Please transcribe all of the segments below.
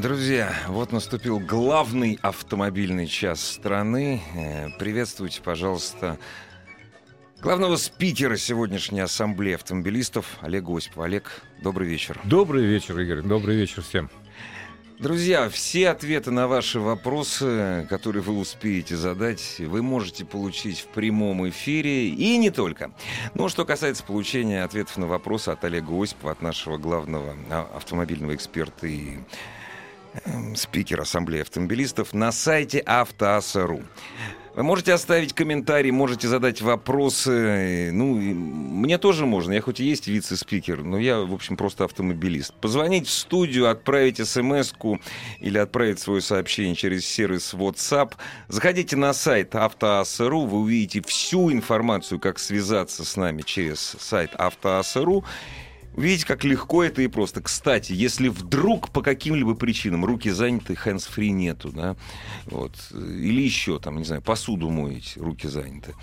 Друзья, вот наступил главный автомобильный час страны. Э, Приветствуйте, пожалуйста, главного спикера сегодняшней ассамблеи автомобилистов Олега Осипова. Олег, добрый вечер. Добрый вечер, Игорь. Добрый вечер всем. Друзья, все ответы на ваши вопросы, которые вы успеете задать, вы можете получить в прямом эфире и не только. Ну, что касается получения ответов на вопросы от Олега Осипова, от нашего главного а, автомобильного эксперта и эм, спикера Ассамблеи автомобилистов на сайте автоаса.ру. Вы можете оставить комментарий, можете задать вопросы. Ну, мне тоже можно. Я хоть и есть вице-спикер, но я, в общем, просто автомобилист. Позвонить в студию, отправить смс или отправить свое сообщение через сервис WhatsApp. Заходите на сайт автоаса.ру, вы увидите всю информацию, как связаться с нами через сайт автоаса.ру. Видите, как легко это и просто. Кстати, если вдруг по каким-либо причинам руки заняты, hands-free нету, да, вот, или еще, там, не знаю, посуду моете, руки заняты.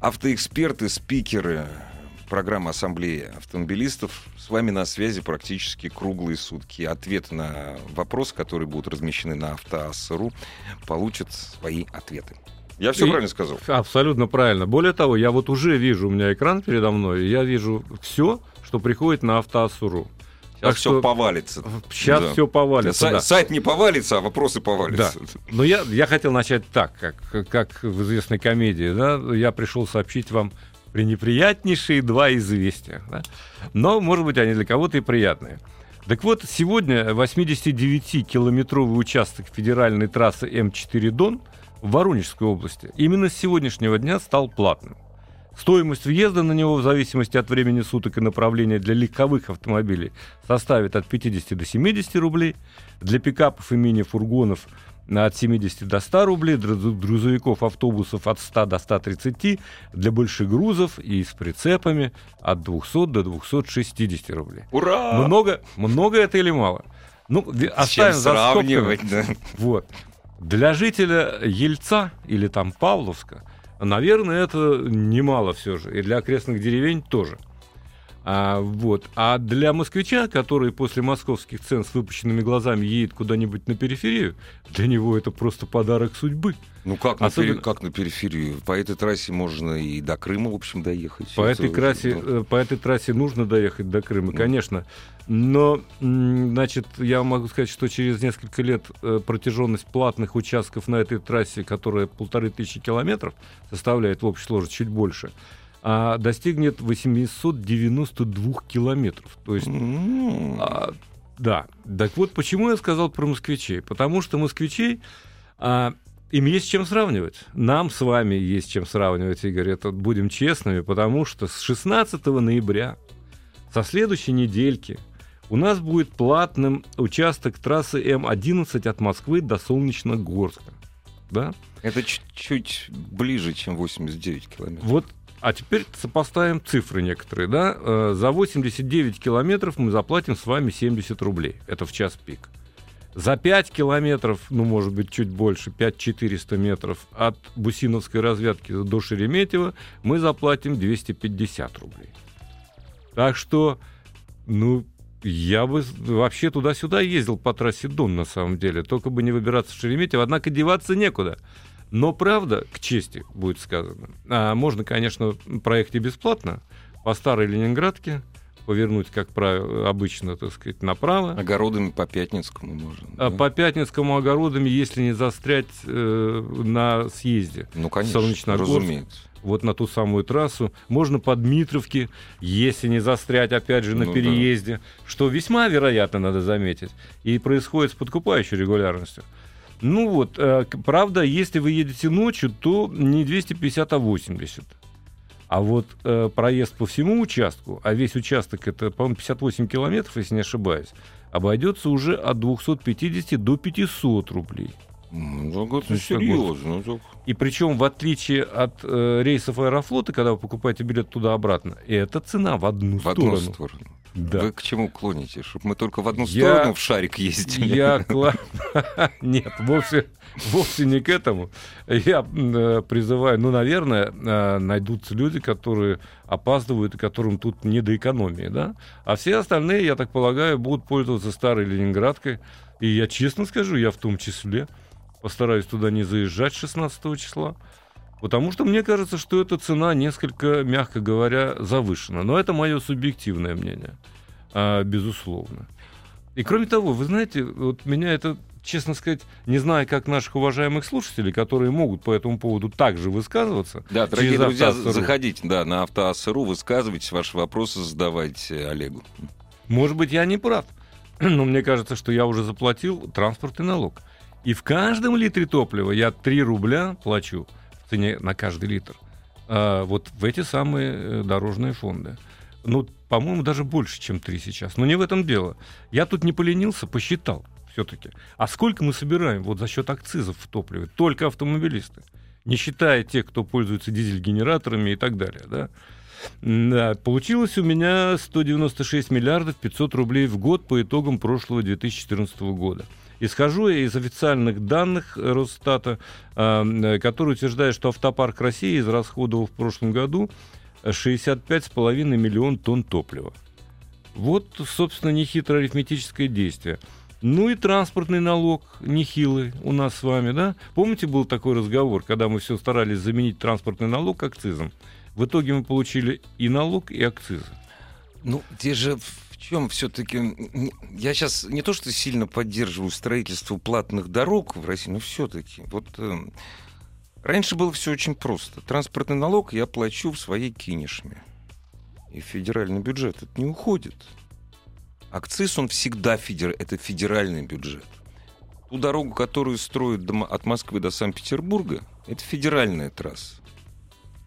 Автоэксперты, спикеры программы Ассамблеи автомобилистов с вами на связи практически круглые сутки. Ответы на вопросы, которые будут размещены на автоасс.ру, получат свои ответы. Я все И- правильно сказал? Абсолютно правильно. Более того, я вот уже вижу, у меня экран передо мной, и я вижу все, что приходит на автоасуру. Сейчас Так все что повалится. Сейчас Да. все повалится. Сай- да. Сайт не повалится, а вопросы повалятся. Но я, я хотел начать так, как, как в известной комедии. Да? Я пришел сообщить вам пренеприятнейшие два известия. да. Но, может быть, они для кого-то и приятные. Так вот, сегодня 89-километровый участок федеральной трассы М4 Дон в Воронежской области именно с сегодняшнего дня стал платным. Стоимость въезда на него в зависимости от времени суток и направления для легковых автомобилей составит от 50 до 70 рублей, для пикапов и мини-фургонов от 70 до 100 рублей, для грузовиков, автобусов от 100 до 130, для больших грузов и с прицепами от 200 до 260 рублей. Ура! Много, много это или мало? Ну, оставим за скобками. да. Вот. Для жителя Ельца или там Павловска, наверное, это немало все же. И для окрестных деревень тоже. А, вот. а для москвича, который после московских цен с выпущенными глазами едет куда-нибудь на периферию, для него это просто подарок судьбы. Ну как на, Особенно- пери- как на периферию? По этой трассе можно и до Крыма, в общем, доехать. По Это этой, трассе, ну, э, по этой трассе нужно доехать до Крыма, конечно. Но, значит, я могу сказать, что через несколько лет э, протяженность платных участков на этой трассе, которая полторы тысячи километров, составляет в общей сложности чуть больше, а достигнет 892 километров. То есть а, да. Так вот, почему я сказал про москвичей? Потому что москвичей а, им есть чем сравнивать. Нам с вами есть чем сравнивать, Игорь. Это будем честными, потому что с 16 ноября, со следующей недельки, у нас будет платным участок трассы М11 от Москвы до Солнечногорска. Да? Это чуть-чуть ближе, чем 89 километров. Вот, а теперь сопоставим цифры некоторые, да? Э, За 89 километров мы заплатим с вами 70 рублей. Это в час пик. За 5 километров, ну, может быть, чуть больше, 5400 метров от Бусиновской развязки до Шереметьево мы заплатим 250 рублей. Так что, ну, я бы вообще туда-сюда ездил по трассе Дон, на самом деле. Только бы не выбираться в Шереметьево, однако деваться некуда. Но правда, к чести будет сказано. А можно, конечно, проехать и бесплатно по старой Ленинградке, повернуть, как правило, обычно, так сказать, направо. Огородами по Пятницкому можно. А да? по Пятницкому огородами, если не застрять э, на съезде. Ну, конечно, разумеется. вот на ту самую трассу. Можно по Дмитровке, если не застрять, опять же, на Ну да. переезде, что весьма вероятно, надо заметить, и происходит с подкупающей регулярностью. Ну вот, э, правда, если вы едете ночью, то не 250, а 80. А вот э, проезд по всему участку, а весь участок это, по-моему, 58 километров, если не ошибаюсь, обойдется уже от 250 до 500 рублей. Ну, это серьезно. Ну, И причем, в отличие от э, рейсов Аэрофлота, когда вы покупаете билет туда-обратно, это цена в одну В сторону. одну сторону. Да. Вы к чему клоните? Чтобы мы только в одну Я- сторону в шарик ездили? Я Нет, вовсе, вовсе не к этому. Я э, призываю, ну, наверное, э, найдутся люди, которые опаздывают и которым тут не до экономии, да? А все остальные, я так полагаю, будут пользоваться старой Ленинградкой. И я честно скажу, я в том числе постараюсь туда не заезжать 16 числа. Потому что мне кажется, что эта цена несколько, мягко говоря, завышена. Но это мое субъективное мнение, а, безусловно. И кроме того, вы знаете, вот меня это, честно сказать, не знаю, как наших уважаемых слушателей, которые могут по этому поводу также высказываться. Да, дорогие друзья, заходите да, на автоасс.ру, высказывайтесь, ваши вопросы задавайте Олегу. Может быть, я не прав, но мне кажется, что я уже заплатил транспортный налог. И в каждом литре топлива я 3 рубля плачу цене на каждый литр. а, вот в эти самые э, дорожные фонды. Ну, по-моему, даже больше, чем 3 сейчас. Но не в этом дело. Я тут не поленился, посчитал все-таки. А сколько мы собираем вот за счет акцизов в топливе? Только автомобилисты. Не считая тех, кто пользуется дизель-генераторами и так далее. Да? Да, получилось у меня 196 миллиардов 500 рублей в год по итогам прошлого 2014 года. Исхожу я из официальных данных Росстата, а, э, который утверждает, что автопарк России израсходовал в прошлом году 65,5 миллион тонн топлива. Вот, собственно, нехитрое арифметическое действие. Ну и транспортный налог нехилый у нас с вами, да? Помните, был такой разговор, когда мы все старались заменить транспортный налог акцизом? В итоге мы получили и налог, и акцизы. Ну, где же чем все-таки... Я сейчас не то, что сильно поддерживаю строительство платных дорог в России, но все-таки. Вот э, раньше было все очень просто. Транспортный налог я плачу в своей кинешме. И федеральный бюджет это не уходит. Акциз, он всегда федер... это федеральный бюджет. Ту дорогу, которую строят от Москвы до Санкт-Петербурга, это федеральная трасса.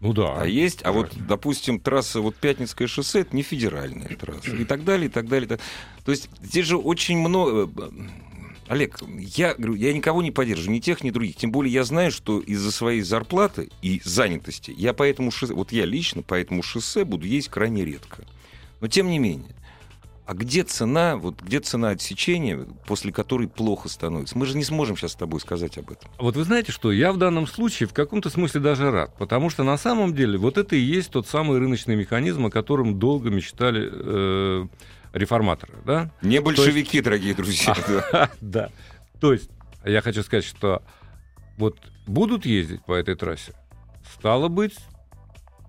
Ну да. А есть, а вот, допустим, трасса вот Пятницкое шоссе это не федеральная трасса. И так далее, и так далее. и так- То есть здесь же очень много. Олег, я говорю, я никого не поддерживаю, ни тех, ни других. Тем более я знаю, что из-за своей зарплаты и занятости я по этому шоссе, вот я лично по этому шоссе буду ездить крайне редко. Но тем не менее, а где цена, вот где цена отсечения, после которой плохо становится? Мы же не сможем сейчас с тобой сказать об этом. Вот вы знаете что, я в данном случае в каком-то смысле даже рад, потому что на самом деле вот это и есть тот самый рыночный механизм, о котором долго мечтали э, реформаторы, да? Не большевики, дорогие друзья. да. То есть, я хочу сказать, что вот будут ездить по этой трассе, стало быть,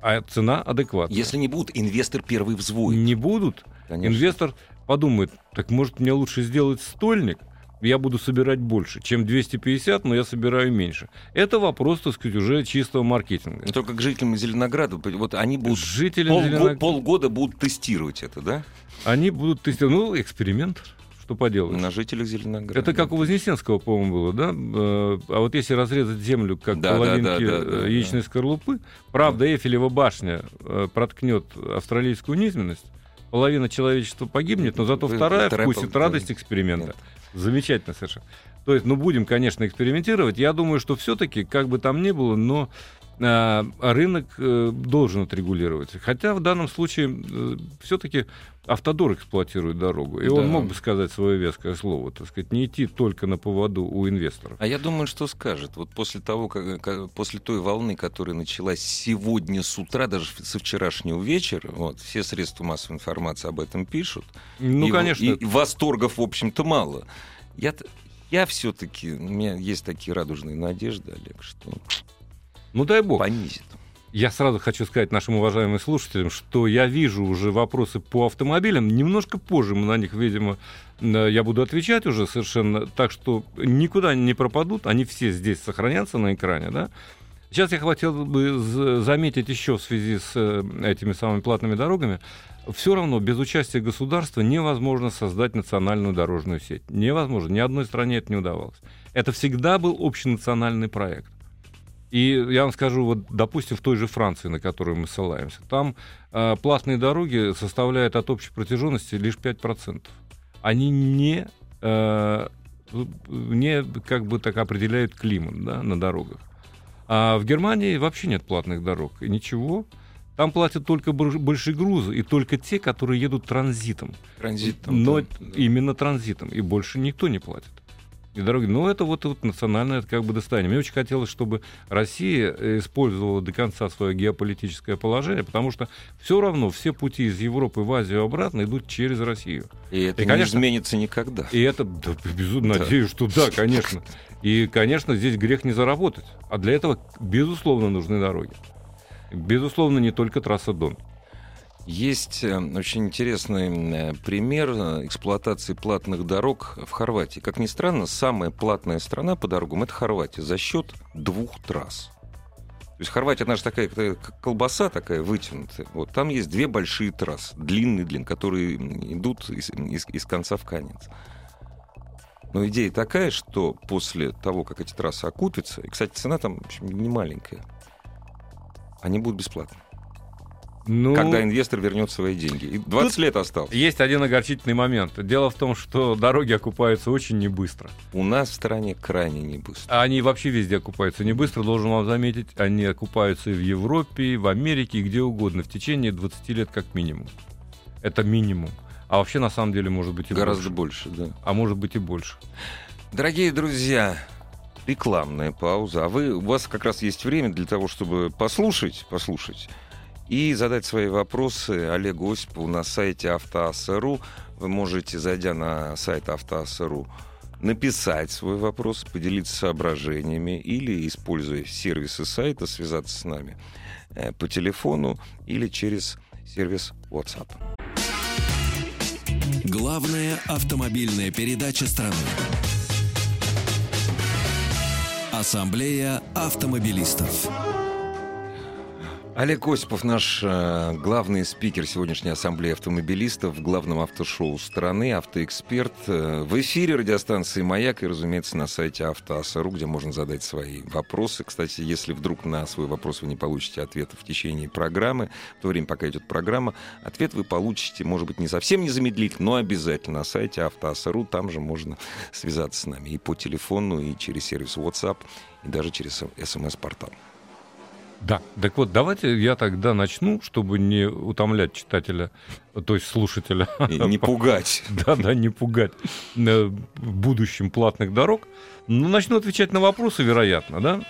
а цена адекватная. Если не будут, инвестор первый взвоет. не будут, Конечно. инвестор подумает, так может мне лучше сделать стольник, я буду собирать больше, чем 250, но я собираю меньше. Это вопрос, так сказать, уже чистого маркетинга. Только к жителям Зеленограда, вот они будут Жители полго- Зеленограда- полгода будут тестировать это, да? они будут тестировать. Ну, эксперимент, что поделать. На жителях Зеленограда. Это как у Вознесенского, по-моему, было, да? Э, А вот если разрезать землю, как Да, да, половинки да, да, да, яичной скорлупы, правда, Эйфелева башня э, проткнет австралийскую низменность, половина человечества погибнет, но зато Вы- вторая вкусит радость эксперимента. Нет. Замечательно совершенно. То есть, ну, будем, конечно, экспериментировать. Я думаю, что все-таки, как бы там ни было, но рынок э, должен отрегулировать. Хотя в данном случае все-таки автодор эксплуатирует дорогу. И он Да. мог бы сказать свое веское слово, так сказать, не идти только на поводу у инвесторов. А я думаю, что скажет. Вот после того, как, как- после той волны, которая началась сегодня с утра, даже со вчерашнего вечера, вот, все средства массовой информации об этом пишут. Ну, и, конечно. И, восторгов, в общем-то, мало. Я, я все-таки, у меня есть такие радужные надежды, Олег, что Ну, дай бог. понизит. Я сразу хочу сказать нашим уважаемым слушателям, что я вижу уже вопросы по автомобилям. Немножко позже мы на них, видимо, я буду отвечать уже совершенно. Так что никуда они не пропадут. Они все здесь сохранятся на экране, да? Сейчас я хотел бы заметить еще в связи с э, этими самыми платными дорогами. Все равно без участия государства невозможно создать национальную дорожную сеть. Невозможно. Ни одной стране это не удавалось. Это всегда был общенациональный проект. И я вам скажу, вот, допустим, в той же Франции, на которую мы ссылаемся, там э, платные дороги составляют от общей протяженности лишь 5%. они не, э, не как бы так определяют климат да, на дорогах. А в Германии вообще нет платных дорог. И ничего. Там платят только большие грузы, и только те, которые едут транзитом. Транзитом. Но да. именно транзитом. И больше никто не платит и дороги. Но это вот, вот национальное как бы достояние. Мне очень хотелось, чтобы Россия использовала до конца свое геополитическое положение, потому что все равно все пути из Европы в Азию обратно идут через Россию. И это и, конечно, не изменится никогда. И это, да, безусловно, да. надеюсь, что да, конечно. И, конечно, здесь грех не заработать. А для этого, безусловно, нужны дороги. Безусловно, не только трасса Дон. Есть э, очень интересный э, пример э, эксплуатации платных дорог в Хорватии. Как ни странно, самая платная страна по дорогам — это Хорватия за счет двух трасс. То есть Хорватия, она же такая как колбаса такая вытянутая. Вот там есть две большие трассы, длинные-длинные, которые идут из, из, из конца в конец. Но идея такая, что после того, как эти трассы окупятся, и, кстати, цена там в общем, не маленькая, они будут бесплатны. Ну, когда инвестор вернет свои деньги. И 20 лет осталось. Есть один огорчительный момент. Дело в том, что дороги окупаются очень небыстро. У нас в стране крайне не быстро. Они вообще везде окупаются не быстро, должен вам заметить. Они окупаются и в Европе, и в Америке, и где угодно. В течение 20 лет как минимум. Это минимум. А вообще, на самом деле, может быть и Гораздо больше. больше, да. А может быть и больше. Дорогие друзья, рекламная пауза. А вы, у вас как раз есть время для того, чтобы послушать, послушать и задать свои вопросы Олегу Осипову на сайте автоасс.ру. Вы можете, зайдя на сайт автоасс.ру, написать свой вопрос, поделиться соображениями или, используя сервисы сайта, связаться с нами э, по телефону или через сервис WhatsApp. Главная автомобильная передача страны. Ассамблея автомобилистов. Олег Осипов, наш э, главный спикер сегодняшней ассамблеи автомобилистов в главном автошоу страны, автоэксперт. Э, в эфире радиостанции «Маяк» и, разумеется, на сайте автоаса.ру, где можно задать свои вопросы. Кстати, если вдруг на свой вопрос вы не получите ответа в течение программы, в то время, пока идет программа, ответ вы получите, может быть, не совсем незамедлительно, но обязательно на сайте автоаса.ру. Там же можно связаться с нами и по телефону, и через сервис WhatsApp, и даже через смс-портал. Да, так вот, давайте я тогда начну, чтобы не утомлять читателя, то есть слушателя. И не пугать. Да, да, не пугать э, будущим платных дорог. Ну, начну отвечать на вопросы, вероятно, да?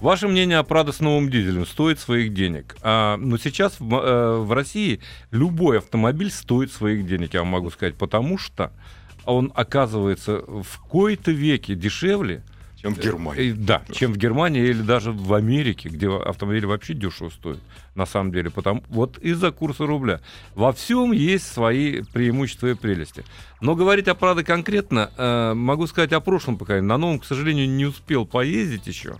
Ваше мнение о Прадо с новым дизелем стоит своих денег. А, но сейчас в, э, в России любой автомобиль стоит своих денег, я вам могу сказать, потому что он оказывается в кои-то веке дешевле, чем в Германии. Э, да, чем в Германии или даже в Америке, где автомобили вообще дешево стоят, на самом деле. Потому, вот из-за курса рубля. Во всем есть свои преимущества и прелести. Но говорить о Прадо конкретно, э, могу сказать о прошлом поколении. На новом, к сожалению, не успел поездить еще.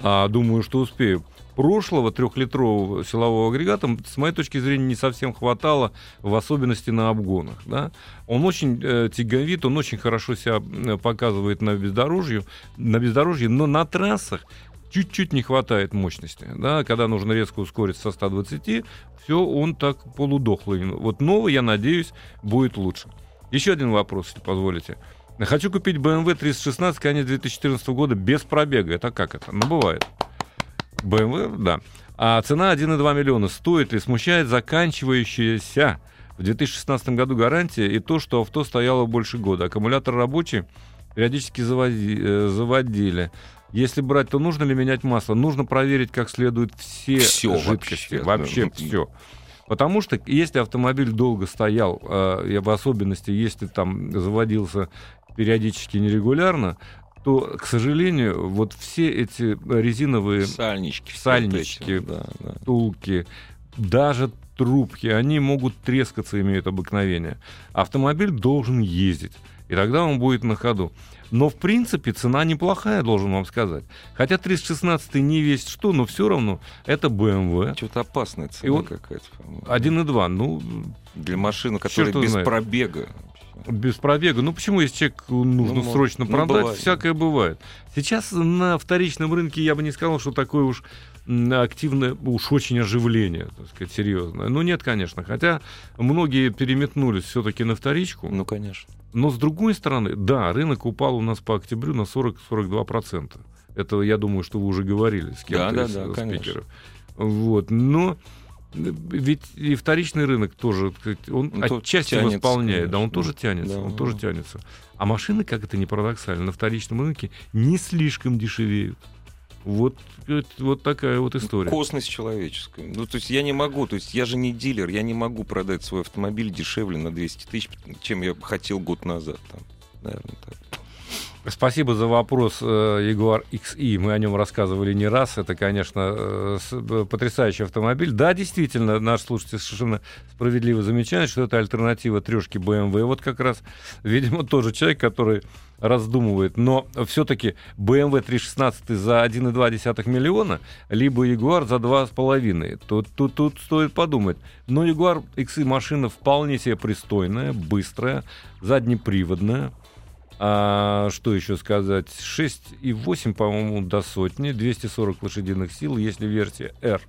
А, думаю, что успею прошлого трехлитрового силового агрегата, с моей точки зрения, не совсем хватало, в особенности на обгонах. Да? Он очень э, тяговит, он очень хорошо себя показывает на бездорожье, на бездорожье, но на трассах чуть-чуть не хватает мощности. Да? Когда нужно резко ускориться со 120, все, он так полудохлый. Вот новый, я надеюсь, будет лучше. Еще один вопрос, если позволите. Хочу купить BMW 316 конец 2014 года без пробега. Это как это? Ну, бывает. BMW, да. А цена 1,2 миллиона. Стоит ли, смущает заканчивающаяся в 2016 году гарантия и то, что авто стояло больше года. Аккумулятор рабочий, периодически заводи, э, заводили. Если брать, то нужно ли менять масло? Нужно проверить как следует все, все жидкости. Вообще, вообще да. все. Потому что если автомобиль долго стоял, э, в особенности если там заводился периодически нерегулярно, то, к сожалению, вот все эти резиновые сальнички, сальнички эти, да, да. тулки, даже трубки, они могут трескаться, имеют обыкновение. Автомобиль должен ездить, и тогда он будет на ходу. Но, в принципе, цена неплохая, должен вам сказать. Хотя 316 не весь что, но все равно это BMW. Что-то опасная цена какая-то. 1,2, ну... Для машины, которая без знает. пробега. Без пробега. Ну почему, если человеку нужно Ну, срочно ну, продать, бывает, всякое бывает. Сейчас на вторичном рынке я бы не сказал, что такое уж активное, уж очень оживление, так сказать, серьезное. Ну нет, конечно. Хотя многие переметнулись все-таки на вторичку. Ну, конечно. Но с другой стороны, да, рынок упал у нас по октябрю на 40-42%. Это, я думаю, что вы уже говорили с кем-то Да, да, из да, э, конечно. спикеров. Вот. Но э, ведь и вторичный рынок тоже, он Ну, то отчасти тянется, восполняет, да, он конечно. тоже тянется, Да, он да. тоже тянется. А машины, как это не парадоксально, на вторичном рынке не слишком дешевеют. Вот, вот такая вот история. Косность человеческая. Ну, то есть я не могу, то есть я же не дилер, я не могу продать свой автомобиль дешевле на 200 тысяч, чем я хотел год назад. Там. Наверное, так. Спасибо за вопрос, э, Jaguar XI. Мы о нем рассказывали не раз. Это, конечно, э, э, потрясающий автомобиль. Да, действительно, наш слушатель совершенно справедливо замечает, что это альтернатива трешки BMW. Вот как раз, видимо, тоже человек, который раздумывает. Но все-таки BMW 316 за 1,2 миллиона, либо Jaguar за 2,5. Тут, тут, тут стоит подумать. Но Jaguar XI машина вполне себе пристойная, быстрая, заднеприводная. А, что еще сказать? 6,8, по-моему, до сотни, 240 лошадиных сил, если версия R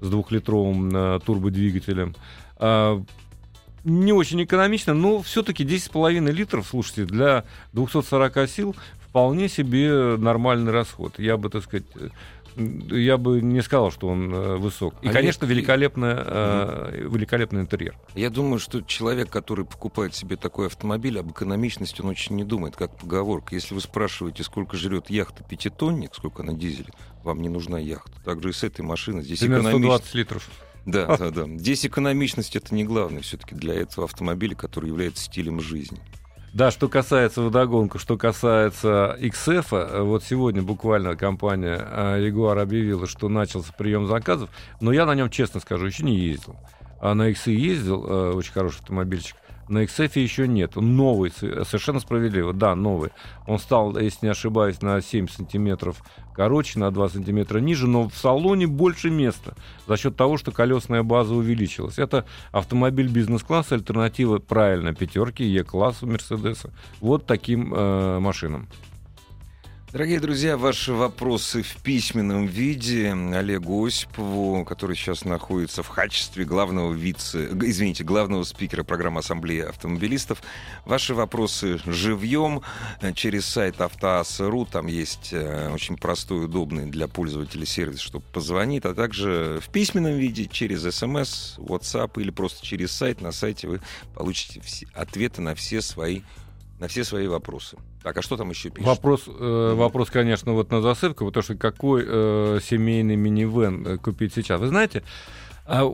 с двухлитровым э, турбодвигателем. А, не очень экономично, но все-таки 10,5 литров, слушайте, для 240 сил вполне себе нормальный расход. Я бы, так сказать, э, я бы не сказал, что он э, высок. И, А конечно, я- великолепная, э, великолепный интерьер. Я думаю, что человек, который покупает себе такой автомобиль, об экономичности он очень не думает, как поговорка. Если вы спрашиваете, сколько жрет яхта пятитонник, сколько на дизеле, вам не нужна яхта. Также и с этой машиной. Здесь Примерно экономичность. 120 литров. Да, да, да. Здесь экономичность это не главное все-таки для этого автомобиля, который является стилем жизни. Да, что касается водогонка, что касается XF, э, вот сегодня буквально компания э, Jaguar объявила, что начался прием заказов, но я на нем, честно скажу, еще не ездил. А на XE ездил, э, очень хороший автомобильчик. На XF еще нет. Новый, совершенно справедливо, да, новый. Он стал, если не ошибаюсь, на 7 сантиметров короче, на 2 сантиметра ниже, но в салоне больше места за счет того, что колесная база увеличилась. Это автомобиль бизнес-класса, альтернатива правильно пятерки, Е-классу Мерседеса. Вот таким э, машинам. Дорогие друзья, ваши вопросы в письменном виде Олегу Осипову, который сейчас находится в качестве главного вице, извините, главного спикера программы Ассамблеи автомобилистов. Ваши вопросы живьем э, через сайт автоасс.ру. Там есть э, очень простой, удобный для пользователя сервис, чтобы позвонить, а также в письменном виде через смс, WhatsApp или просто через сайт. На сайте вы получите все- ответы на все свои на все свои вопросы. Так, а что там еще пишут? Вопрос, э, вопрос, конечно, вот на засыпку, потому что какой э, семейный минивэн э, купить сейчас? Вы знаете, а,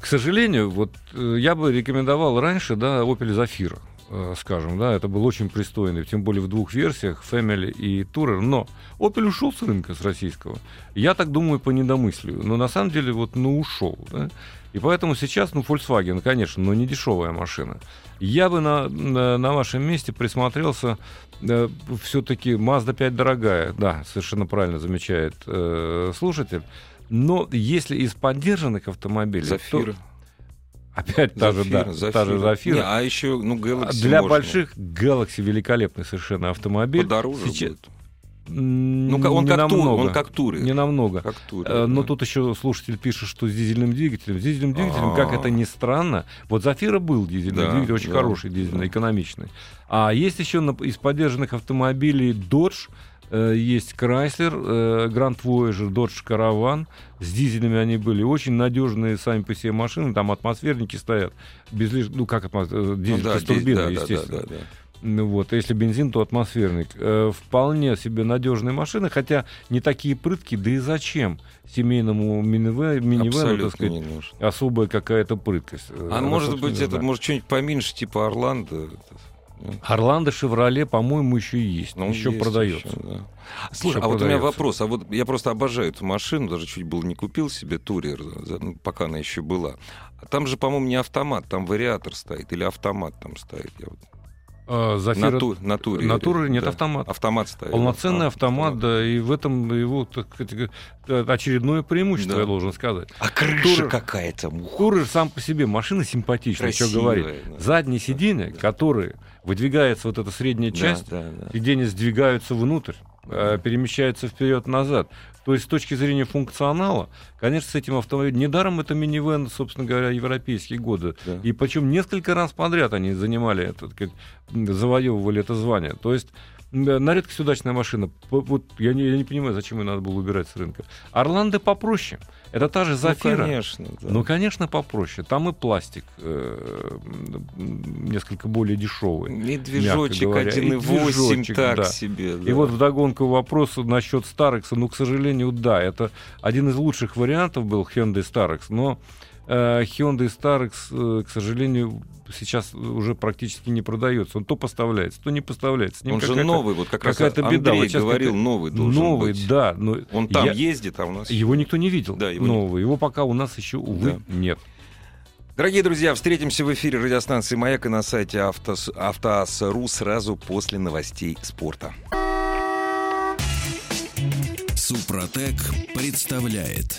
к сожалению, вот э, я бы рекомендовал раньше, да, Opel Zafira, э, скажем, да, это был очень пристойный, тем более в двух версиях, Family и Tourer, но Opel ушел с рынка, с российского. Я так думаю по недомыслию, но на самом деле вот, ну, ушел, да? И поэтому сейчас, ну, Volkswagen, конечно, но не дешевая машина. Я бы на, на, на вашем месте присмотрелся все-таки Mazda 5 дорогая, да, совершенно правильно замечает э, слушатель. Но если из поддержанных автомобилей, Зафира. то опять та же, да, та же Зафира. Не, а еще, ну, Galaxy Для можно. больших Galaxy великолепный совершенно автомобиль. Подороже Сейчас- будет. Ну, Ну, он не как, тур, намного. он как туры. Не намного. Как туры, Э, Но да. тут еще слушатель пишет, что с дизельным двигателем. С дизельным двигателем, как это ни странно, вот Зафира был дизельный Да, двигатель, очень да, хороший дизельный, да. экономичный. А есть еще из поддержанных автомобилей Dodge, э, есть Chrysler, э, Grand Voyager, Dodge Caravan. С дизелями они были очень надежные сами по себе машины, там атмосферники стоят. Без лиш... Ну, как атмосфер... Ну дизель да, с турбиной, да, да, да, естественно. да, да. Ну вот, а если бензин, то атмосферник. Э, вполне себе надежные машины, хотя не такие прыткие, да и зачем семейному минивэ- минивэну, так сказать, не нужно. особая какая-то прыткость. Э, А она, может быть, это может что-нибудь поменьше, типа Орландо. Орландо, Шевроле, по-моему, еще есть. Ну, еще есть продается. еще, да. Слушай, Еще а вот у меня продается. вопрос. А вот я просто обожаю эту машину, даже чуть было не купил себе турер, ну, пока она еще была. А там же, по-моему, не автомат, там вариатор стоит, или автомат там стоит. Я вот- Зафира... Нату- натуре. Натуры нет, Да. автомат. Автомат ставил. Полноценный А, автомат, да, и в этом его так э, очередное преимущество, Да. я должен сказать. А крыша Туры- какая-то. Туры сам по себе машина симпатичная, что говорить. да. Задние сиденья, которые выдвигается вот эта средняя Да, часть, да, да. сиденья сдвигаются внутрь, э, перемещаются вперед-назад. То есть с точки зрения функционала, конечно, с этим автомобилем... Недаром это минивэн, собственно говоря, европейские годы. Да. И причем несколько раз подряд они занимали это, как, завоевывали это звание. То есть м, на редкость удачная машина. Вот я не, я не понимаю, зачем ее надо было убирать с рынка. Орландо попроще. Это та же Зафира. Ну, конечно. да. Ну, конечно, попроще. Там и пластик э, несколько более дешевый. И движочек говоря, и 1.8 движочек, так да. себе. И да. вот вдогонку вопрос насчет Старекса. Ну, к сожалению, да, это один из лучших вариантов был Hyundai Starex, но Hyundai Starex, э, к сожалению, сейчас уже практически не продается. Он то поставляется, то не поставляется. С ним Он же новый, вот как раз Андрей беда. Вот говорил, новый должен Новый, быть. да. Но Он там я- ездит, а у нас... Его никто не видел. Да, его не- нового. Его пока у нас еще, увы, нет. Дорогие друзья, встретимся в эфире радиостанции «Маяк» и на сайте Автос... Автоас.ру сразу после новостей спорта. Супротек представляет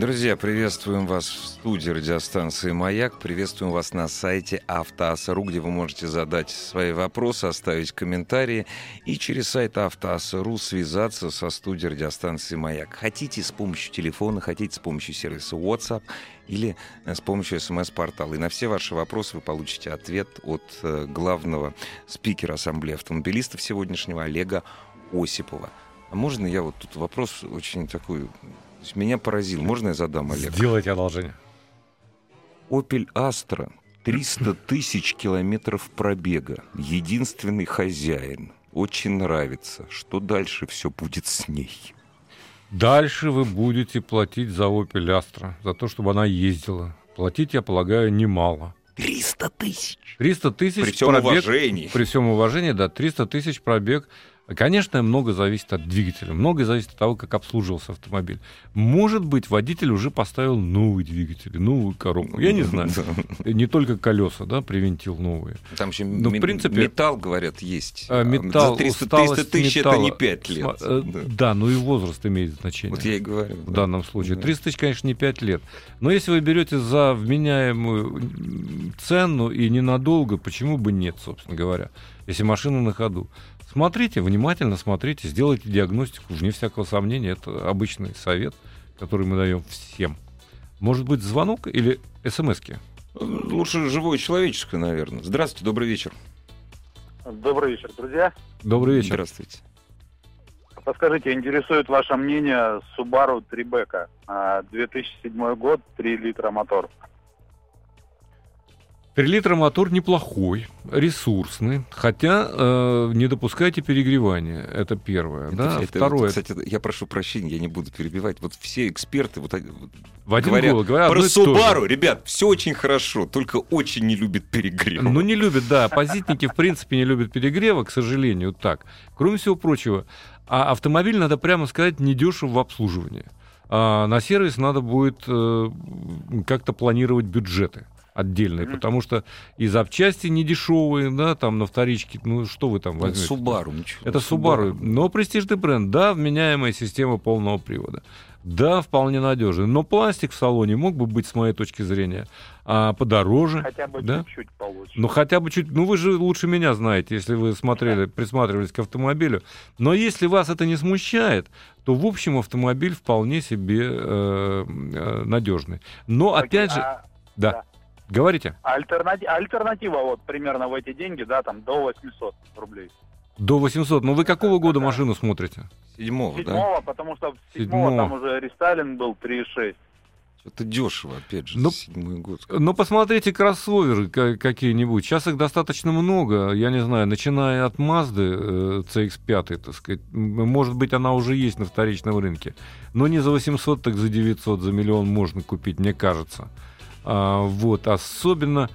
Друзья, приветствуем вас в студии радиостанции «Маяк». Приветствуем вас на сайте Автоаса.ру, где вы можете задать свои вопросы, оставить комментарии и через сайт Автоаса.ру связаться со студией радиостанции «Маяк». Хотите с помощью телефона, хотите с помощью сервиса WhatsApp или э, с помощью смс-портала. И на все ваши вопросы вы получите ответ от э, главного спикера Ассамблеи автомобилистов сегодняшнего Олега Осипова. А можно я вот тут вопрос очень такой... то есть Меня поразил. Можно я задам, Олег? Сделайте одолжение. Opel Astra. 300 тысяч километров пробега. Единственный хозяин. Очень нравится. Что дальше все будет с ней? Дальше вы будете платить за Opel Astra, за то, чтобы она ездила. Платить, я полагаю, немало. 300 тысяч. 300 тысяч При всем пробег. уважении. При всем уважении, да, 300 тысяч пробег. Конечно, много зависит от двигателя, много зависит от того, как обслуживался автомобиль. Может быть, водитель уже поставил новый двигатель, новую коробку. Я не знаю. Не только колеса, да, привинтил новые. Там еще Ну, в принципе- металл, говорят, есть. А, металл, За 300, усталость 300 тысяч это не 5 лет. Э, Да. Да, ну и возраст имеет значение. Вот я и говорю. в данном случае. Да. 300 тысяч, конечно, не 5 лет. Но если вы берете за вменяемую цену и ненадолго, почему бы нет, собственно говоря, если машина на ходу. Смотрите, внимательно смотрите, сделайте диагностику, вне всякого сомнения, это обычный совет, который мы даем всем. Может быть, звонок или смс-ки? Лучше живое человеческое, наверное. Здравствуйте, добрый вечер. Добрый вечер, друзья. Добрый вечер. Здравствуйте. Подскажите, интересует ваше мнение Subaru Tribeca, а, 2007 год, 3 литра мотор. 3 литра мотор неплохой, ресурсный, хотя э, не допускайте перегревания. Это первое. Это- да? это- Второе. Кстати, я прошу прощения, я не буду перебивать. Вот все эксперты вот, в один говорят голос говорят про. Subaru, ребят, все очень хорошо, только очень не любит перегрев. Ну, не любят, да. Оппозитники, в принципе, не любят перегрева, к сожалению, так. Кроме всего прочего, а автомобиль, надо прямо сказать, недешев в обслуживании. А на сервис надо будет э, как-то планировать бюджеты отдельные, Мгм. потому что и запчасти не дешевые, да, там на вторичке, ну что вы там Это возьмете? Subaru, ничего. Это Subaru. Но престижный бренд, да, вменяемая система полного привода. Да, вполне надежный. Но пластик в салоне мог бы быть, с моей точки зрения, а, подороже. Хотя бы да? чуть-чуть получше. Ну, хотя бы чуть... Ну, вы же лучше меня знаете, если вы смотрели, присматривались к автомобилю. Но если вас это не смущает, то, в общем, автомобиль вполне себе э, э, надежный. Но, Окей, опять же... а Да. Говорите. альтернати- альтернатива вот примерно в эти деньги, да, там до 800 рублей. До 800. Ну, вы какого года Да. машину смотрите? Седьмого, да? Седьмого, потому что Седьмого. седьмого там уже рестайлинг был 3,6. Это дешево, опять же, Ну, седьмой год. Ну, посмотрите кроссоверы ка- какие-нибудь. Сейчас их достаточно много. Я не знаю, начиная от Mazda э, CX-5, так сказать. Может быть, она уже есть на вторичном рынке. Но не за 800, так за 900, за миллион можно купить, мне кажется. А, вот, особенно...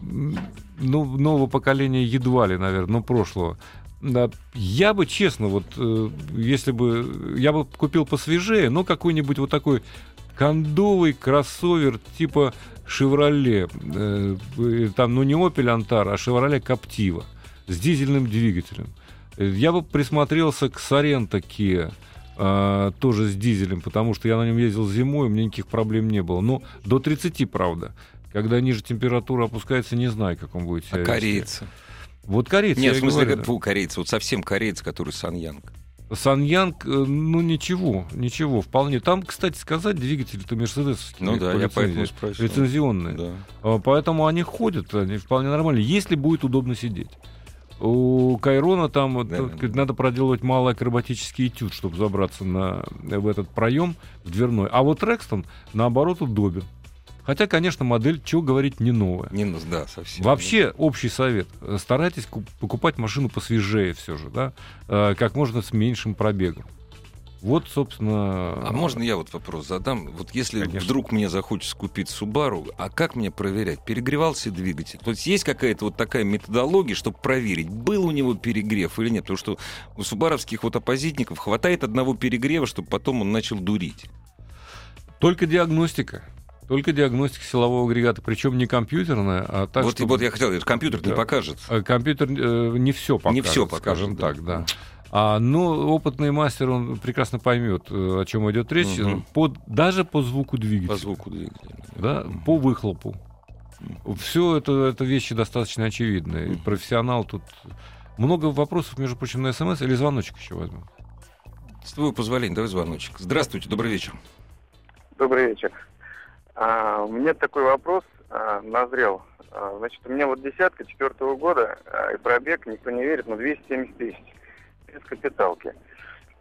ну, нового поколения едва ли, наверное, ну, прошлого. Да, я бы, честно, вот, э, если бы... Я бы купил посвежее, но какой-нибудь вот такой кондовый кроссовер типа «Шевроле». Э, там, ну, не «Опель Антар», а «Шевроле Коптива» с дизельным двигателем. Э, я бы присмотрелся к Соренто Kia, э, тоже с дизелем, потому что я на нем ездил зимой, у меня никаких проблем не было. Но до 30, правда. Когда ниже температура опускается, не знаю, как он будет себя А корейцы? Вот корейцы. Нет, в смысле, говорю, как фу, корейцы. Вот совсем корейцы, который Саньянг. Саньянг, э, ну ничего, ничего, вполне. Там, кстати сказать, двигатель-то мерседесовский. Ну да, я поэтому спросил. Лицензионные. Да. А, Поэтому они ходят, они вполне нормально, если будет удобно сидеть. У Кайрона там Да, так да, надо проделать малый акробатический этюд, чтобы забраться на, в этот проем в дверной. А вот Рекстон, наоборот, удобен. Хотя, конечно, модель, чего говорить, не новая. Не, ну, да, совсем. Вообще, общий совет. Старайтесь куп- покупать машину посвежее все же, да, э, как можно с меньшим пробегом. Вот, собственно... А можно я вот вопрос задам? Вот если Конечно. вдруг мне захочется купить Subaru, а как мне проверять, перегревался двигатель? То есть есть какая-то вот такая методология, чтобы проверить, был у него перегрев или нет? Потому что у субаровских вот оппозитников хватает одного перегрева, чтобы потом он начал дурить. Только диагностика. Только диагностика силового агрегата, причем не компьютерная, а так, вот, чтобы- вот я хотел компьютер не Да. покажет. Э, Компьютер э, не все покажет, всё покажет, скажем да. так, да. А, но опытный мастер, он прекрасно поймет, э, о чем идет речь, э, по, даже по звуку двигателя. По звуку двигателя. да, по выхлопу. Все это, это вещи достаточно очевидные. Профессионал тут... Много вопросов, между прочим, на смс или звоночек еще возьмем. С твоего позволения, давай звоночек. Здравствуйте, добрый вечер. Добрый вечер. А, у меня такой вопрос а, назрел. А, значит, у меня вот десятка четвертого года, а, и пробег, никто не верит, но 270 тысяч. Без капиталки.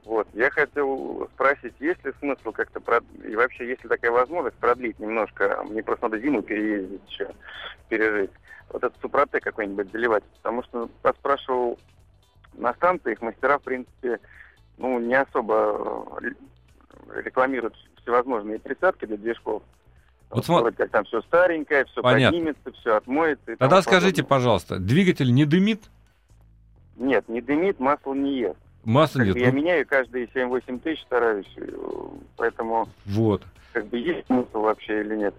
Вот. Я хотел спросить, есть ли смысл как-то, прод- и вообще, есть ли такая возможность продлить немножко, мне просто надо зиму переездить еще, пережить, вот этот супротек какой-нибудь заливать, потому что поспрашивал на станциях, мастера, в принципе, ну, не особо э, рекламируют всевозможные присадки для движков. Вот сма- как там все старенькое, все Понятно. поднимется, все отмоется. и Тогда скажите, подобное. пожалуйста, двигатель не дымит? Нет, не дымит, масло не ест. Масла Как нет. я Ну, меняю каждые 7-8 тысяч, стараюсь. э, Поэтому, вот. как бы, есть смысл вообще или нет?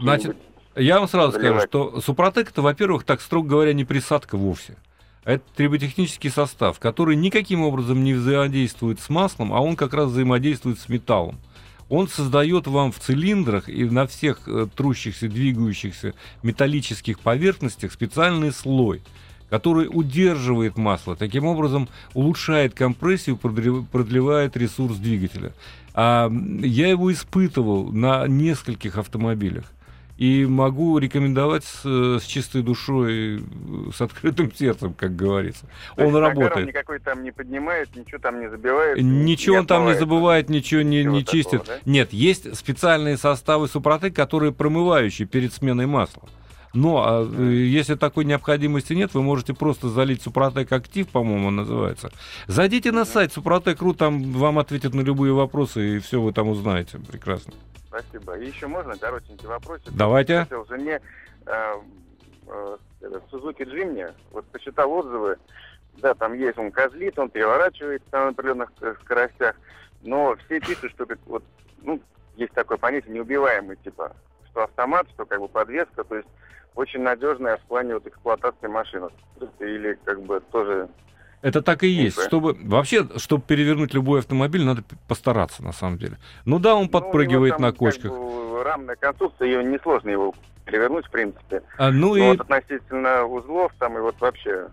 Значит, Я вам сразу скажу, заливать. что Супротек это, во-первых, так строго говоря, не присадка вовсе. Это триботехнический состав, который никаким образом не взаимодействует с маслом, а он как раз взаимодействует с металлом. Он создает вам в цилиндрах и на всех э, трущихся, двигающихся металлических поверхностях специальный слой, который удерживает масло, таким образом улучшает компрессию, продлев- продлевает ресурс двигателя. А, я его испытывал на нескольких автомобилях. И могу рекомендовать с, э, с чистой душой, э, с открытым сердцем, как говорится. То Он работает. никакой там не поднимает, ничего там не забивает. Ничего он там не забывает, ничего не, не такого, чистит. да? Нет, есть специальные составы Супротек, которые промывающие перед сменой масла. Но а, э, если такой необходимости нет, вы можете просто залить Супротек Актив, по-моему, называется. Зайдите на сайт Супротек.ру, там вам ответят на любые вопросы, и все вы там узнаете. Прекрасно. Спасибо. И еще можно коротенький вопросик? Давайте. Хотел жене э, э, Сузуки Джимни, вот посчитал отзывы, да, там есть, он козлит, он переворачивается на определенных скоростях, но все пишут, что как вот, ну, есть такое понятие неубиваемый, типа, что автомат, что как бы подвеска, то есть очень надежная в плане вот эксплуатации машины. Или как бы тоже Это так и есть. Чтобы, вообще, чтобы перевернуть любой автомобиль, надо постараться, на самом деле. Ну да, он Ну, подпрыгивает у него на там, как кочках. бы, рамная конструкция, ее несложно его перевернуть, в принципе. А, ну Но и вот относительно узлов там и вот вообще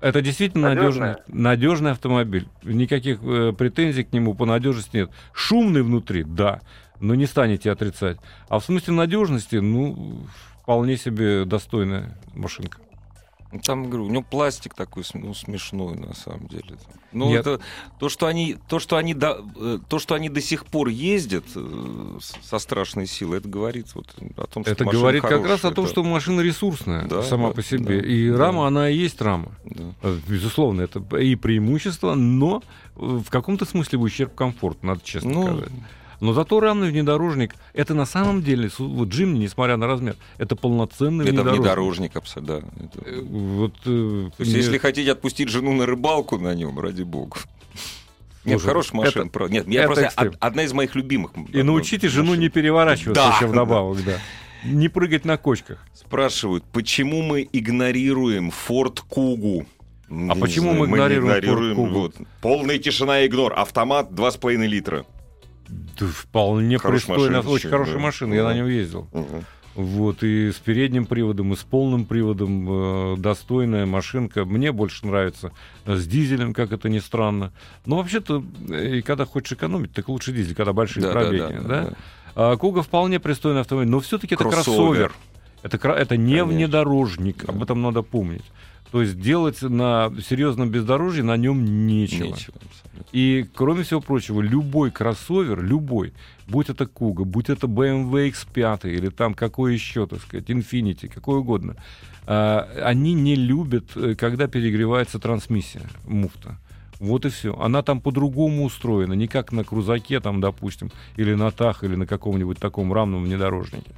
это действительно надежный, надежный автомобиль. Никаких э, претензий к нему по надежности нет. Шумный внутри, да, но не станете отрицать. А в смысле надежности, ну, вполне себе достойная машинка. Ну, Там, говорю, у него пластик такой ну, смешной, на самом деле. Ну, Нет. это то, что они, то, что они, до, э, то, что они до сих пор ездят э, со страшной силой, это говорит вот о том, что Это говорит как раз хорошая, о том, что машина ресурсная Да, сама да, по себе. да, и да. рама, она и есть рама. Да. Э, Безусловно, это и преимущество, но в каком-то смысле в ущерб комфорту, надо честно Ну, сказать. Но зато рамный внедорожник, это на самом деле, вот Джимни, несмотря на размер, это полноценный Это внедорожник. внедорожник, абсолютно. да. Это- Э, Вот, э, То есть, мне- если хотите отпустить жену на рыбалку на нем, ради бога. Нет, Слушай, хорошая машина, это- правда. Нет, я это просто экстрим. од- одна из моих любимых. И научите жену машин. не переворачиваться Да, еще вдобавок, да. Не прыгать на кочках. Спрашивают, почему мы игнорируем Форд Кугу? Я не почему мы не игнорируем Ford Kuga? вот. Полная тишина и игнор. Автомат 2,5 литра. Да, вполне Хорошая пристойно, машина, очень хорошая да. машина, я Да. на нем ездил. Мгм. Вот, и с передним приводом, и с полным приводом, э, достойная машинка. Мне больше нравится э, с дизелем, как это ни странно. Но вообще-то, э, и когда хочешь экономить, так лучше дизель, когда большие Да, пробеги. да, да? да, да. А Куга вполне пристойный автомобиль, но все-таки это Кроссовер. Это, это не Конечно. внедорожник, об этом надо помнить. То есть делать на серьезном бездорожье на нем нечего. Нечего. абсолютно. И, кроме всего прочего, любой кроссовер, любой, будь это Куга, будь это BMW X5 или там какой еще, так сказать, Infinity, какой угодно, а, они не любят, э, когда перегревается трансмиссия, муфта. Вот и все. Она там по-другому устроена, не как на крузаке, там, допустим, или на ТАХ, или на каком-нибудь таком рамном внедорожнике.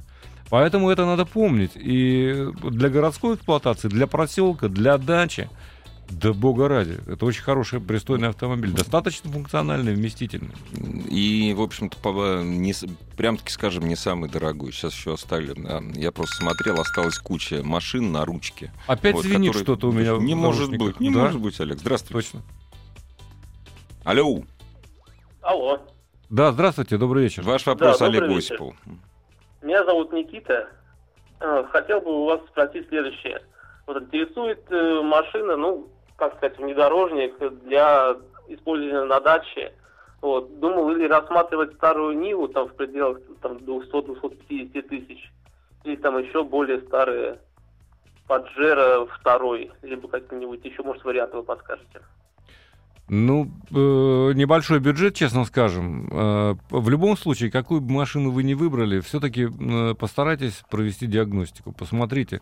Поэтому это надо помнить. И для городской эксплуатации, для проселка, для дачи, да бога ради. Это очень хороший, пристойный автомобиль. Достаточно функциональный, вместительный. И, в общем-то, по- не, прям-таки скажем, не самый дорогой. Сейчас еще оставили. да. Я просто смотрел, осталась куча машин на ручке. Опять Вот, звенит которые- что-то у меня. в Не может быть, не Да, может быть, Олег. Здравствуйте. Точно. Алло, Алло, Да, здравствуйте, добрый вечер. ваш вопрос Да, вечер. Осипову. Меня зовут Никита. Э, Хотел бы у вас спросить следующее. Вот интересует э, машина, ну, как сказать, внедорожник для использования на даче. Вот. Думал или рассматривать старую Ниву там в пределах там, 200-250 тысяч, или там еще более старые Паджеро второй, либо как-нибудь еще, может, варианты вы подскажете. Ну, э, небольшой бюджет, честно скажем. Э, в любом случае, какую бы машину вы ни выбрали, все-таки постарайтесь провести диагностику. Посмотрите,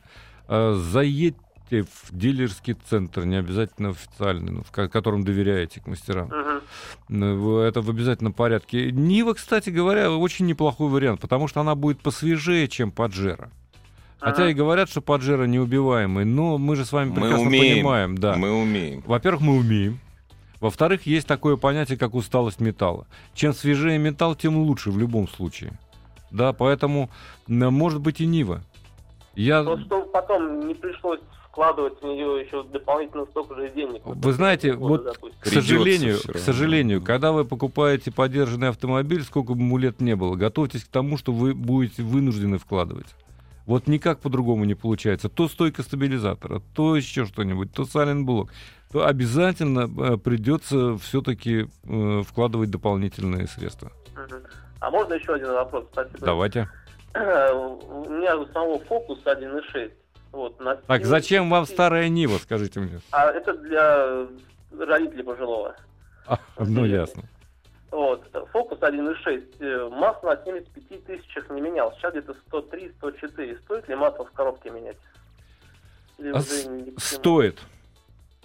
э, заедьте в дилерский центр, не обязательно официальный, ну, в ко- котором доверяете к мастерам. Э, в- Это в обязательном порядке. Нива, кстати говоря, очень неплохой вариант, потому что она будет посвежее, чем Паджеро. Хотя Ага. и говорят, что Паджеро неубиваемый, но мы же с вами Мы прекрасно умеем. понимаем, да. Мы умеем. Во-первых, мы умеем. Во-вторых, есть такое понятие, как усталость металла. Чем свежее металл, тем лучше в любом случае. Да, поэтому, может быть, и Нива. Я, Но чтобы потом не пришлось вкладывать в нее еще дополнительно столько же денег. Вы знаете, Года, вот допустим. к сожалению, к сожалению, когда вы покупаете подержанный автомобиль, сколько бы ему лет не было, готовьтесь к тому, что вы будете вынуждены вкладывать. Вот никак по-другому не получается. То стойка стабилизатора, то еще что-нибудь, то сайлент-блок. То обязательно э, придется все-таки э, вкладывать дополнительные средства. А можно еще один вопрос? Спасибо. Давайте. У меня у самого фокус 1.6. Вот, на Так, зачем вам старая Нива, скажите мне? А это для родителей пожилого. А, ну, ясно. Вот, фокус 1.6. э, Масло на 75 тысячах не менял. Сейчас где-то 103-104. Стоит ли масло в коробке менять? А? Стоит.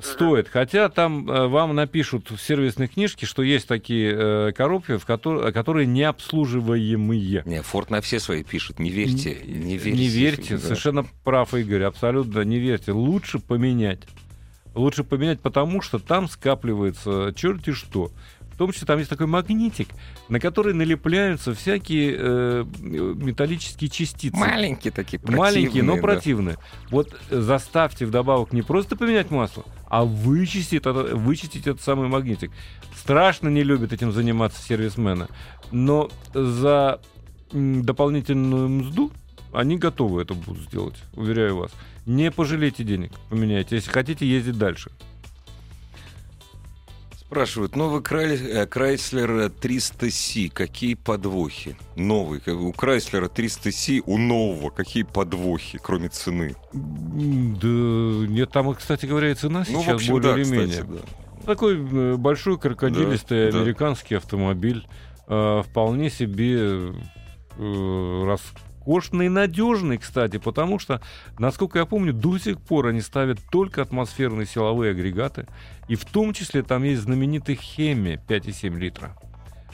Стоит. Хотя там э, вам напишут в сервисной книжке, что есть такие э, коробки, в котор- которые не обслуживаемые. Не, Форд на все свои пишет. Не верьте. Не верьте. Не верьте, Да. совершенно прав Игорь, абсолютно не верьте. Лучше поменять. Лучше поменять, потому что там скапливается черти что. Том числе там есть такой магнитик, на который налепляются всякие э, металлические частицы. Маленькие такие, Маленькие, но противные, да. противные. Вот заставьте вдобавок не просто поменять масло, а вычистить, это- вычистить этот самый магнитик. Страшно не любят этим заниматься сервисмены, но за дополнительную мзду они готовы это будут сделать, уверяю вас. Не пожалейте денег, поменяйте, если хотите ездить дальше. Спрашивают, новый э, Крайслер 300Си, какие подвохи? Новый, у Крайслера 300Си, у нового какие подвохи, кроме цены? Да нет, там, кстати говоря, и цена Ну, сейчас в общем, более да, или кстати, менее. да. Такой э, большой крокодилистый Да, да. американский автомобиль. э, вполне себе э, роскошный и надежный, кстати, потому что, насколько я помню, до сих пор они ставят только атмосферные силовые агрегаты. И в том числе там есть знаменитый Хеми 5,7 литра.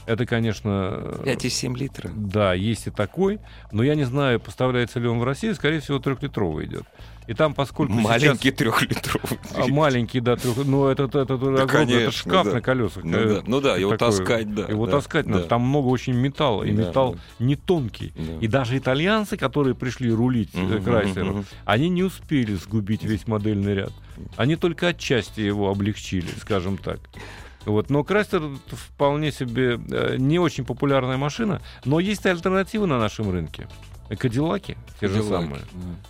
Это, конечно... 5,7 литра. Да, есть и такой, но я не знаю, поставляется ли он в России, скорее всего, трехлитровый идет. И там, поскольку Маленький сейчас... трехлитровый. А, маленький, да, трех... ну это, это, это, огромный, конечно, это шкаф да. на колесах. Ну э, да, ну да, его такой. таскать, да. Его да, таскать надо. да. Там много очень металла, и Да, металл да. не тонкий. Да. И даже итальянцы, которые пришли рулить э, Мгм, Крайслером, мгм. они не успели сгубить весь модельный ряд. Они только отчасти его облегчили, скажем так. Вот. Но Крайслер вполне себе э, не очень популярная машина, но есть альтернативы на нашем рынке. Кадиллаки, те же самые.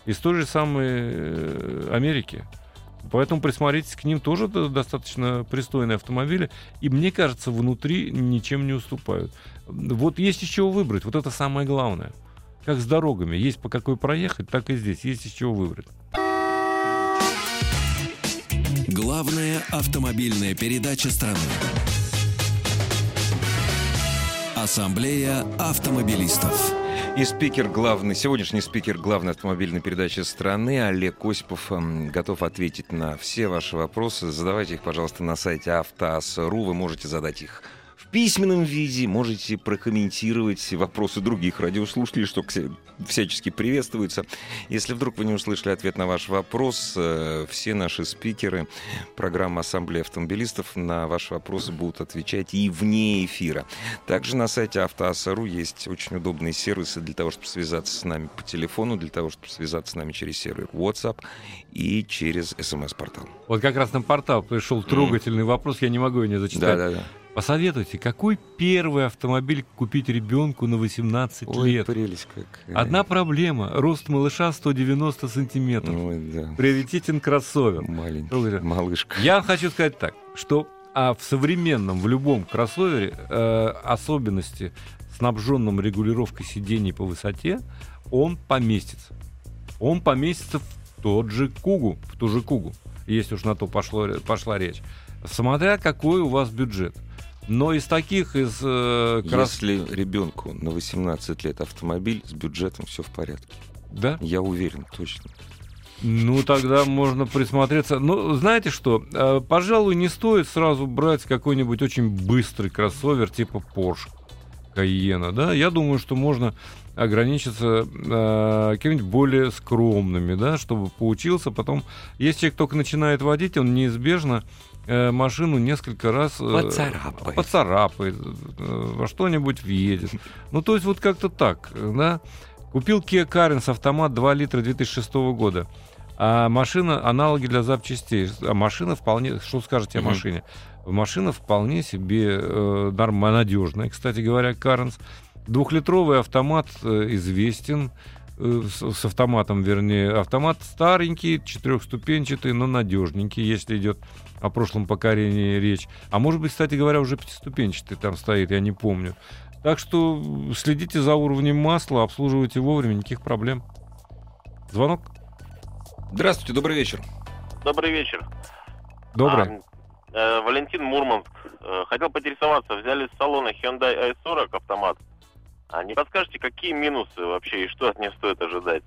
Из той же самой э, Америки. Поэтому присмотритесь к ним тоже достаточно пристойные автомобили. И мне кажется, внутри ничем не уступают. Вот есть из чего выбрать. Вот это самое главное. Как с дорогами. Есть по какой проехать, так и здесь. Есть из чего выбрать. Главная автомобильная передача страны. Ассамблея автомобилистов. И спикер главный, сегодняшний спикер главной автомобильной передачи страны Олег Осипов эм, готов ответить на все ваши вопросы. Задавайте их, пожалуйста, на сайте автоас.ру. Вы можете задать их письменном виде, можете прокомментировать вопросы других радиослушателей, что всячески приветствуется. Если вдруг вы не услышали ответ на ваш вопрос, э, все наши спикеры программы Ассамблеи автомобилистов на ваши вопросы будут отвечать и вне эфира. Также на сайте автоаса.ру есть очень удобные сервисы для того, чтобы связаться с нами по телефону, для того, чтобы связаться с нами через сервер WhatsApp и через смс-портал. Вот как раз на портал пришел трогательный вопрос, я не могу его не зачитать. Да-да-да. Посоветуйте, какой первый автомобиль купить ребенку на 18 Ой, лет? прелесть какая. Одна проблема. Рост малыша 190 сантиметров. Ой, да. Приоритетен кроссовер. Маленький, малышка. Я хочу сказать так, что а в современном, в любом кроссовере э, особенности, снабженном регулировкой сидений по высоте, он поместится. Он поместится в тот же Кугу, в ту же Кугу, если уж на то пошло, пошла речь. Смотря какой у вас бюджет. Но из таких, из э, крос- Если ребенку на 18 лет автомобиль с бюджетом все в порядке. Да? Я уверен, точно. Ну, тогда можно присмотреться. Ну, знаете что, э, пожалуй, не стоит сразу брать какой-нибудь очень быстрый кроссовер типа Porsche Cayenne, да? Я думаю, что можно ограничиться э, какими-нибудь более скромными, да, чтобы поучился. Потом, если человек только начинает водить, он неизбежно машину несколько раз э, Поцарапает. поцарапает, э, во что-нибудь въедет. Ну, то есть вот как-то так, да. Купил Kia Carens автомат 2 литра 2006 года. А машина, аналоги для запчастей. А машина вполне... Что скажете о машине? Машина вполне себе э, норм- надежная, кстати говоря, Каренс. Двухлитровый автомат э, известен. Э, с, с автоматом, вернее. Автомат старенький, четырехступенчатый, но надежненький, если идет о прошлом покорении речь. А может быть, кстати говоря, уже пятиступенчатый там стоит, я не помню. Так что следите за уровнем масла, обслуживайте вовремя, никаких проблем. Звонок? Здравствуйте, добрый вечер. Добрый вечер. Добрый. А, э, Валентин Мурманск. Э, Хотел поинтересоваться, взяли с салона Hyundai i40 автомат. А не подскажете, какие минусы вообще и что от нее стоит ожидать?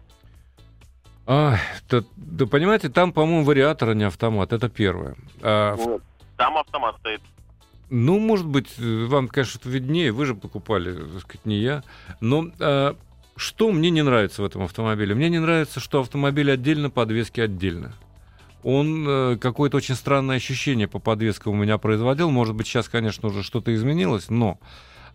А, да, да понимаете, там, по-моему, вариатор, а не автомат. Это первое. А, в- Вот. Там автомат стоит. ну, может быть, вам, конечно, виднее, вы же покупали, так сказать, не я. Но а, что мне не нравится в этом автомобиле? Мне не нравится, что автомобиль отдельно, подвески отдельно. Он э, какое-то очень странное ощущение по подвескам у меня производил. Может быть, сейчас, конечно, уже что-то изменилось, но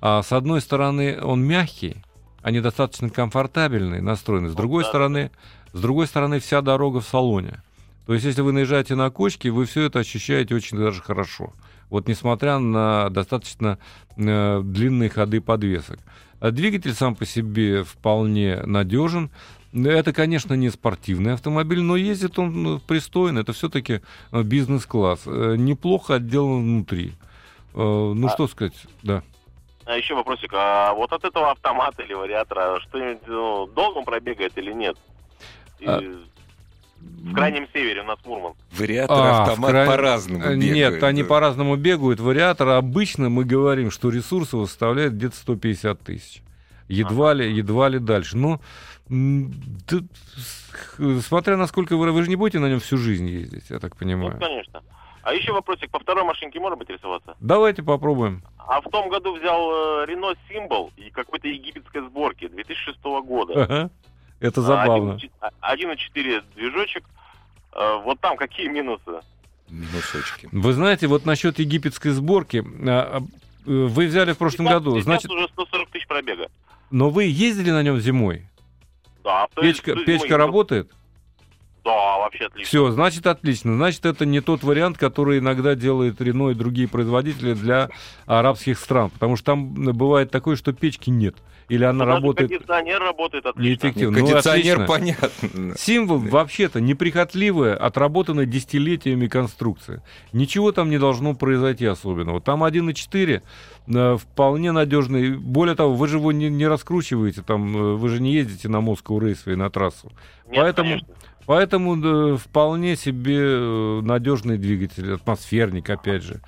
а, с одной стороны он мягкий, они достаточно комфортабельные, настроены. С другой да. стороны, с другой стороны, вся дорога в салоне. То есть, если вы наезжаете на кочки, вы все это ощущаете очень даже хорошо. Вот несмотря на достаточно э, длинные ходы подвесок. А Двигатель сам по себе вполне надежен. Это, конечно, не спортивный автомобиль, но ездит он ну, пристойно. Это все-таки бизнес-класс. Э, Неплохо отделан внутри. Э, Ну, А- что сказать, да. А еще вопросик, а вот от этого автомата или вариатора что-нибудь ну, долго пробегает или нет? И А, В крайнем севере у нас Мурман. Вариатор, А, автомат край- по-разному бегают. Нет, они по-разному бегают. Вариатор обычно мы говорим, что ресурс его составляет где-то 150 тысяч. Едва ли, едва ли дальше. Но да, смотря насколько вы, вы же не будете на нем всю жизнь ездить, я так Ну, понимаю. конечно. А еще вопросик, по второй машинке можно интересоваться? Давайте попробуем. А в том году взял э, Renault Symbol и какой-то египетской сборки 2006 года. Ага. Это А, забавно. 1.4 а, 1.4 движочек. Э, Вот там какие минусы? Минусочки. Вы знаете, вот насчет египетской сборки, а, э, вы взяли в прошлом Сейчас- году, сейчас значит, уже 140 тысяч пробега. но вы ездили на нем зимой? Да, Печка, то есть печка работает? Да, вообще отлично. Все, значит, отлично. Значит, это не тот вариант, который иногда делает Рено и другие производители для арабских стран. Потому что там бывает такое, что печки нет. Или она Ну, даже работает кондиционер работает отлично. неэффективно. Ну, Кондиционер отлично. понятно. Символ вообще-то неприхотливая, отработанная десятилетиями конструкция. Ничего там не должно произойти особенного. Там 1.4 э, вполне надежный. Более того, вы же его не, не раскручиваете, там, э, вы же не ездите на Москву рейсвей на трассу. Нет, поэтому- конечно. Поэтому э, вполне себе э, надежный двигатель, атмосферник, опять же.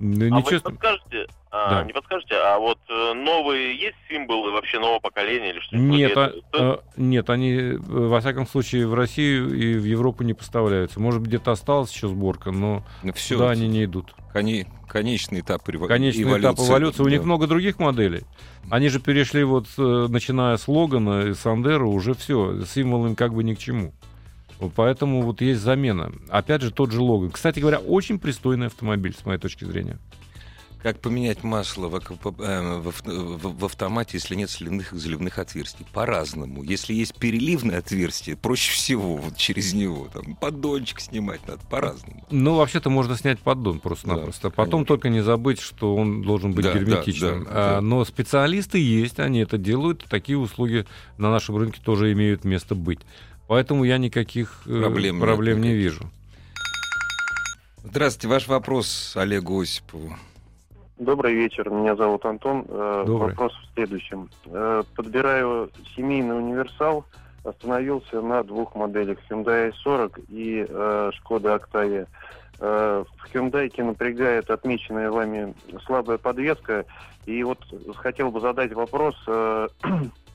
Н- А вы Ничего... не подскажете, а, Да. не подскажете, а вот э, новые есть символы вообще нового поколения или что-нибудь? Нет, а- э, нет, они э, во всяком случае в Россию и в Европу не поставляются. Может быть, где-то осталась еще сборка, но Все, туда они не идут. конечный этап эво- Конечный эволюции. этап эволюции. У них Да. много других моделей. Они же перешли вот, начиная с Логана и Сандера, уже все, символ им как бы ни к чему. Поэтому вот есть замена. Опять же, тот же Логан. Кстати говоря, очень пристойный автомобиль, с моей точки зрения. Как поменять масло в, аква- э, в в- в автомате, если нет сливных и заливных отверстий? По-разному. Если есть переливное отверстие, проще всего вот через него. Там, поддончик снимать надо по-разному. Ну, вообще-то можно снять поддон просто-напросто. Да, Потом конечно. только не забыть, что он должен быть Да, да, герметичным. да, А, да. Но специалисты есть, они это делают. Такие услуги на нашем рынке тоже имеют место быть. Поэтому я никаких э, Проблем нет проблем не никаких. вижу. Здравствуйте, ваш вопрос Олегу Осипову. Добрый вечер, меня зовут Антон. Э, Добрый. Вопрос в следующем. Э, Подбираю семейный универсал, остановился на двух моделях Hyundai i40 и Skoda Octavia. В Hyundai напрягает отмеченная вами слабая подвеска. И вот хотел бы задать вопрос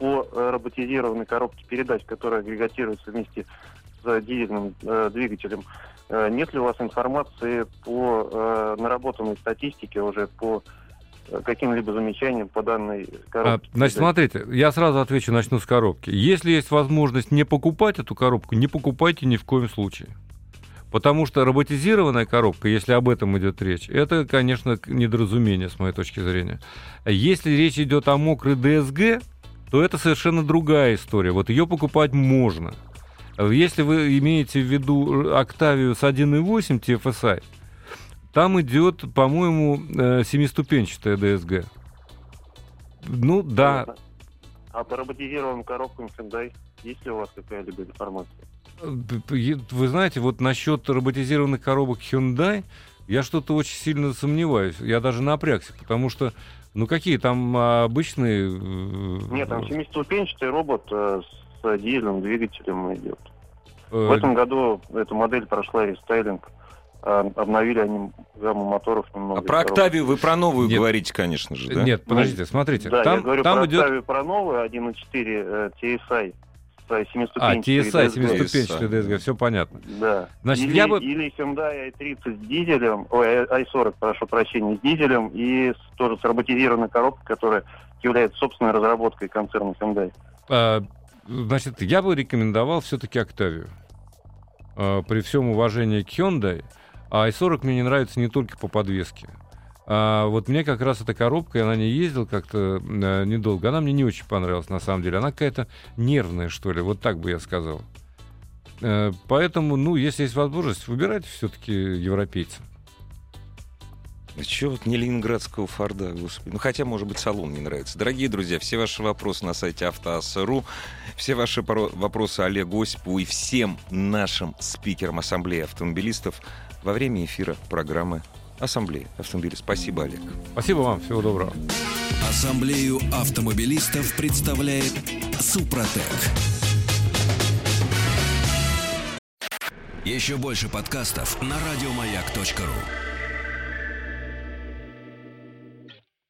по э, роботизированной коробке передач, которая агрегатируется вместе с дизельным э, двигателем. Э, Нет ли у вас информации по э, наработанной статистике уже по э, каким-либо замечаниям по данной А, коробке? значит, смотрите, я сразу отвечу, начну с коробки. Если есть возможность не покупать эту коробку, не покупайте ни в коем случае. Потому что роботизированная коробка, если об этом идет речь, это, конечно, недоразумение с моей точки зрения. А Если речь идет о мокрой ДСГ, то это совершенно другая история. Вот ее покупать можно. Если вы имеете в виду Octavia с 1.8 TFSI, там идет, по-моему, э, семиступенчатая ДСГ. Ну да, Понятно. А по роботизированным коробкам Hyundai есть ли у вас какая-либо информация? Вы знаете, вот насчет роботизированных коробок Hyundai я что-то очень сильно сомневаюсь. Я даже напрягся, потому что, ну какие там а, обычные... э, Нет, там семиступенчатый робот э, с дизельным двигателем идет. э, В этом году эта модель прошла рестайлинг. А, Обновили они гамму моторов немного. А про. Октавию вы про новую Нет. говорите, конечно же, да? Нет, подождите, смотрите. Да, там я говорю там про идет... Octavia, про новую 1.4 э, TSI А, семиступенчатой TSI, DSG. семиступенчатый DSG, все понятно. Да. Значит, или, я бы- или Hyundai i30 с дизелем, ой, i40, прошу прощения, с дизелем и с, тоже с роботизированной коробкой, которая является собственной разработкой концерна Hyundai. А, Значит, я бы рекомендовал все-таки Octavia. А, При всем уважении к Hyundai, а i40 мне не нравится не только по подвеске. А вот мне как раз эта коробка, я на ней ездил как-то э, недолго, она мне не очень понравилась на самом деле. Она какая-то нервная, что ли, вот так бы я сказал. Э, Поэтому, ну, если есть возможность, выбирайте все-таки европейца. Чего вот не ленинградского Форда, господи. Ну, хотя, может быть, салон не нравится. Дорогие друзья, все ваши вопросы на сайте автоаса.ру, все ваши вопросы Олегу Осипову и всем нашим спикерам Ассамблеи автомобилистов во время эфира программы Ассамблеи автомобилистов. Спасибо, Олег. Спасибо вам, всего доброго. Ассамблею автомобилистов представляет Супротек. Еще больше подкастов на радиомаяк.ру.